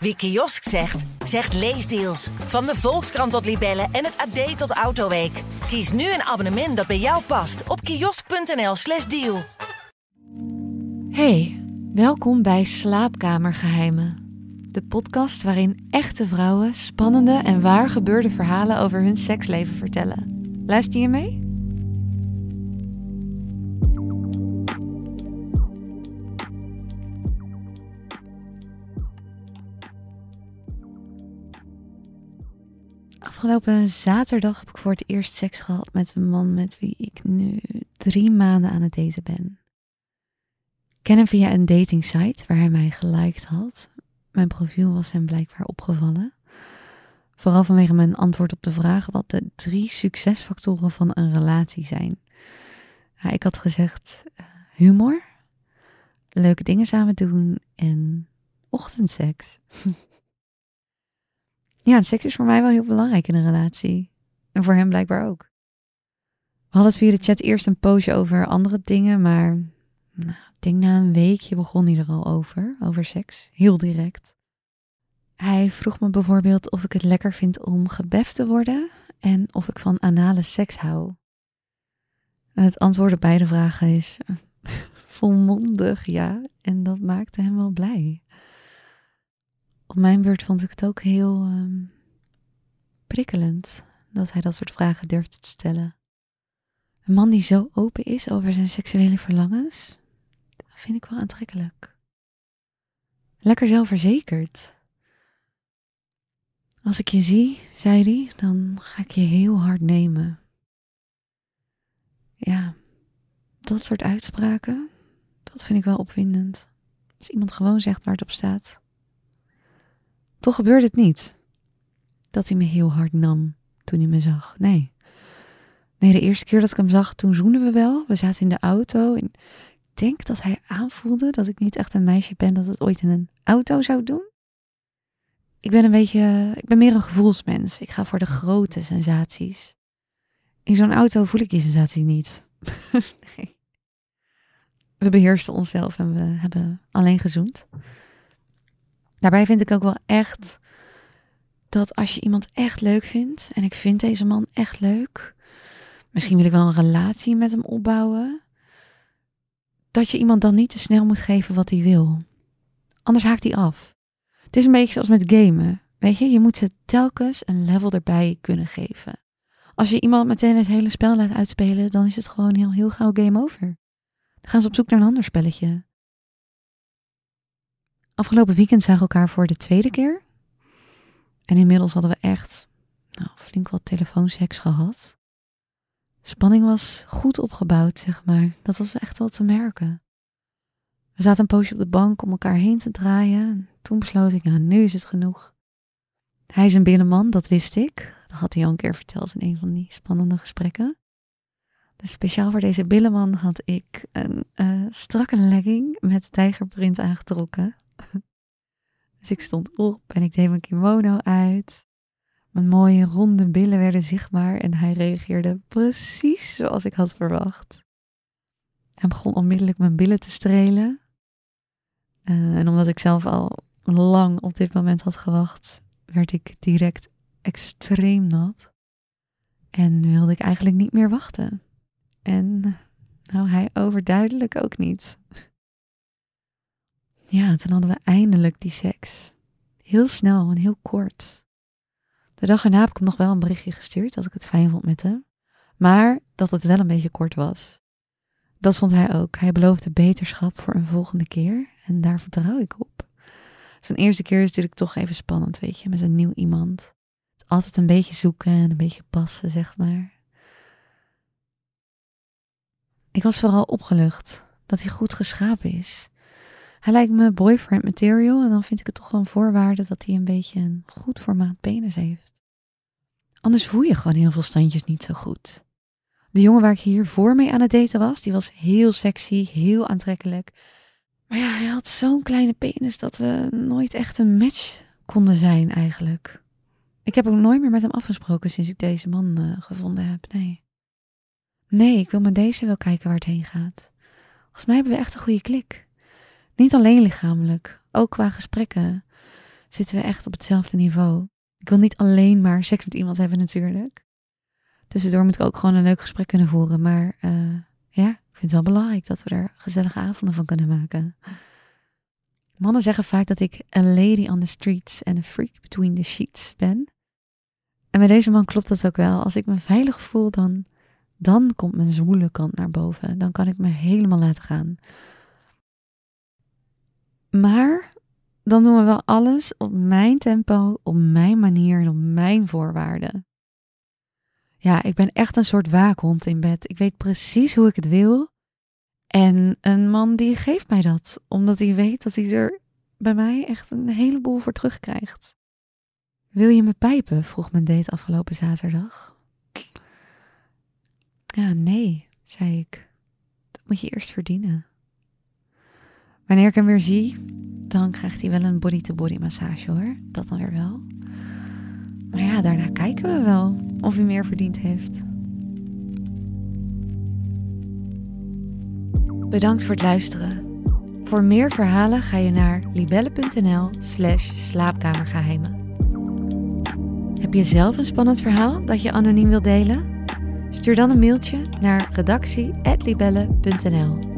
Wie kiosk zegt, zegt leesdeals. Van de Volkskrant tot Libellen en het AD tot Autoweek. Kies nu een abonnement dat bij jou past op kiosk.nl/slash deal. Hey, welkom bij Slaapkamergeheimen. De podcast waarin echte vrouwen spannende en waar gebeurde verhalen over hun seksleven vertellen. Luister je mee? Afgelopen zaterdag heb ik voor het eerst seks gehad met een man met wie ik nu drie maanden aan het daten ben. Ik ken hem via een datingsite waar hij mij geliked had. Mijn profiel was hem blijkbaar opgevallen. Vooral vanwege mijn antwoord op de vraag wat de drie succesfactoren van een relatie zijn. Ja, ik had gezegd eh, humor, leuke dingen samen doen en ochtendseks. Ja, seks is voor mij wel heel belangrijk in een relatie. En voor hem blijkbaar ook. We hadden het via de chat eerst een poosje over andere dingen, maar nou, ik denk na een weekje begon hij er al over, over seks, heel direct. Hij vroeg me bijvoorbeeld of ik het lekker vind om gebeft te worden en of ik van anale seks hou. Het antwoord op beide vragen is volmondig ja, en dat maakte hem wel blij op mijn beurt vond ik het ook heel ehm, prikkelend dat hij dat soort vragen durfde te stellen. Een man die zo open is over zijn seksuele verlangens, dat vind ik wel aantrekkelijk. Lekker zelfverzekerd. Als ik je zie, zei hij, dan ga ik je heel hard nemen. Ja, dat soort uitspraken, dat vind ik wel opwindend. Als iemand gewoon zegt waar het op staat. Toch gebeurde het niet. Dat hij me heel hard nam toen hij me zag. Nee. Nee, de eerste keer dat ik hem zag, toen zoenden we wel. We zaten in de auto en ik denk dat hij aanvoelde dat ik niet echt een meisje ben dat het ooit in een auto zou doen. Ik ben een beetje, ik ben meer een gevoelsmens. Ik ga voor de grote sensaties. In zo'n auto voel ik die sensatie niet. nee. We beheersten onszelf en we hebben alleen gezoend. Daarbij vind ik ook wel echt dat als je iemand echt leuk vindt, en ik vind deze man echt leuk, misschien wil ik wel een relatie met hem opbouwen, dat je iemand dan niet te snel moet geven wat hij wil. Anders haakt hij af. Het is een beetje zoals met gamen. Weet je, je moet ze telkens een level erbij kunnen geven. Als je iemand meteen het hele spel laat uitspelen, dan is het gewoon heel, heel gauw game over. Dan gaan ze op zoek naar een ander spelletje. Afgelopen weekend zagen we elkaar voor de tweede keer. En inmiddels hadden we echt nou, flink wat telefoonseks gehad. Spanning was goed opgebouwd, zeg maar. Dat was echt wel te merken. We zaten een poosje op de bank om elkaar heen te draaien. toen besloot ik, nou, nu is het genoeg. Hij is een binnenman, dat wist ik. Dat had hij al een keer verteld in een van die spannende gesprekken. Dus speciaal voor deze billenman had ik een uh, strakke legging met tijgerprint aangetrokken. Dus ik stond op en ik deed mijn kimono uit. Mijn mooie ronde billen werden zichtbaar en hij reageerde precies zoals ik had verwacht. Hij begon onmiddellijk mijn billen te strelen. Uh, en omdat ik zelf al lang op dit moment had gewacht, werd ik direct extreem nat. En wilde ik eigenlijk niet meer wachten. En nou, hij overduidelijk ook niet. Ja, toen hadden we eindelijk die seks. Heel snel en heel kort. De dag erna heb ik hem nog wel een berichtje gestuurd dat ik het fijn vond met hem. Maar dat het wel een beetje kort was. Dat vond hij ook. Hij beloofde beterschap voor een volgende keer. En daar vertrouw ik op. Zijn eerste keer is natuurlijk toch even spannend, weet je, met een nieuw iemand. Altijd een beetje zoeken en een beetje passen, zeg maar. Ik was vooral opgelucht dat hij goed geschapen is. Hij lijkt me boyfriend material en dan vind ik het toch wel een voorwaarde dat hij een beetje een goed formaat penis heeft. Anders voel je gewoon heel veel standjes niet zo goed. De jongen waar ik hiervoor mee aan het daten was, die was heel sexy, heel aantrekkelijk. Maar ja, hij had zo'n kleine penis dat we nooit echt een match konden zijn eigenlijk. Ik heb ook nooit meer met hem afgesproken sinds ik deze man uh, gevonden heb, nee. Nee, ik wil met deze wel kijken waar het heen gaat. Volgens mij hebben we echt een goede klik. Niet alleen lichamelijk, ook qua gesprekken. zitten we echt op hetzelfde niveau. Ik wil niet alleen maar seks met iemand hebben natuurlijk. Tussendoor moet ik ook gewoon een leuk gesprek kunnen voeren. Maar uh, ja, ik vind het wel belangrijk dat we er gezellige avonden van kunnen maken. Mannen zeggen vaak dat ik a lady on the streets en a freak between the sheets ben. En bij deze man klopt dat ook wel. Als ik me veilig voel, dan, dan komt mijn zwoele kant naar boven. Dan kan ik me helemaal laten gaan. Maar dan doen we wel alles op mijn tempo, op mijn manier en op mijn voorwaarden. Ja, ik ben echt een soort waakhond in bed. Ik weet precies hoe ik het wil. En een man die geeft mij dat, omdat hij weet dat hij er bij mij echt een heleboel voor terugkrijgt. Wil je me pijpen? vroeg mijn date afgelopen zaterdag. Ja, nee, zei ik. Dat moet je eerst verdienen. Wanneer ik hem weer zie, dan krijgt hij wel een body-to-body massage hoor. Dat dan weer wel. Maar ja, daarna kijken we wel of hij meer verdiend heeft. Bedankt voor het luisteren. Voor meer verhalen ga je naar libelle.nl slash slaapkamergeheimen. Heb je zelf een spannend verhaal dat je anoniem wilt delen? Stuur dan een mailtje naar redactie.libelle.nl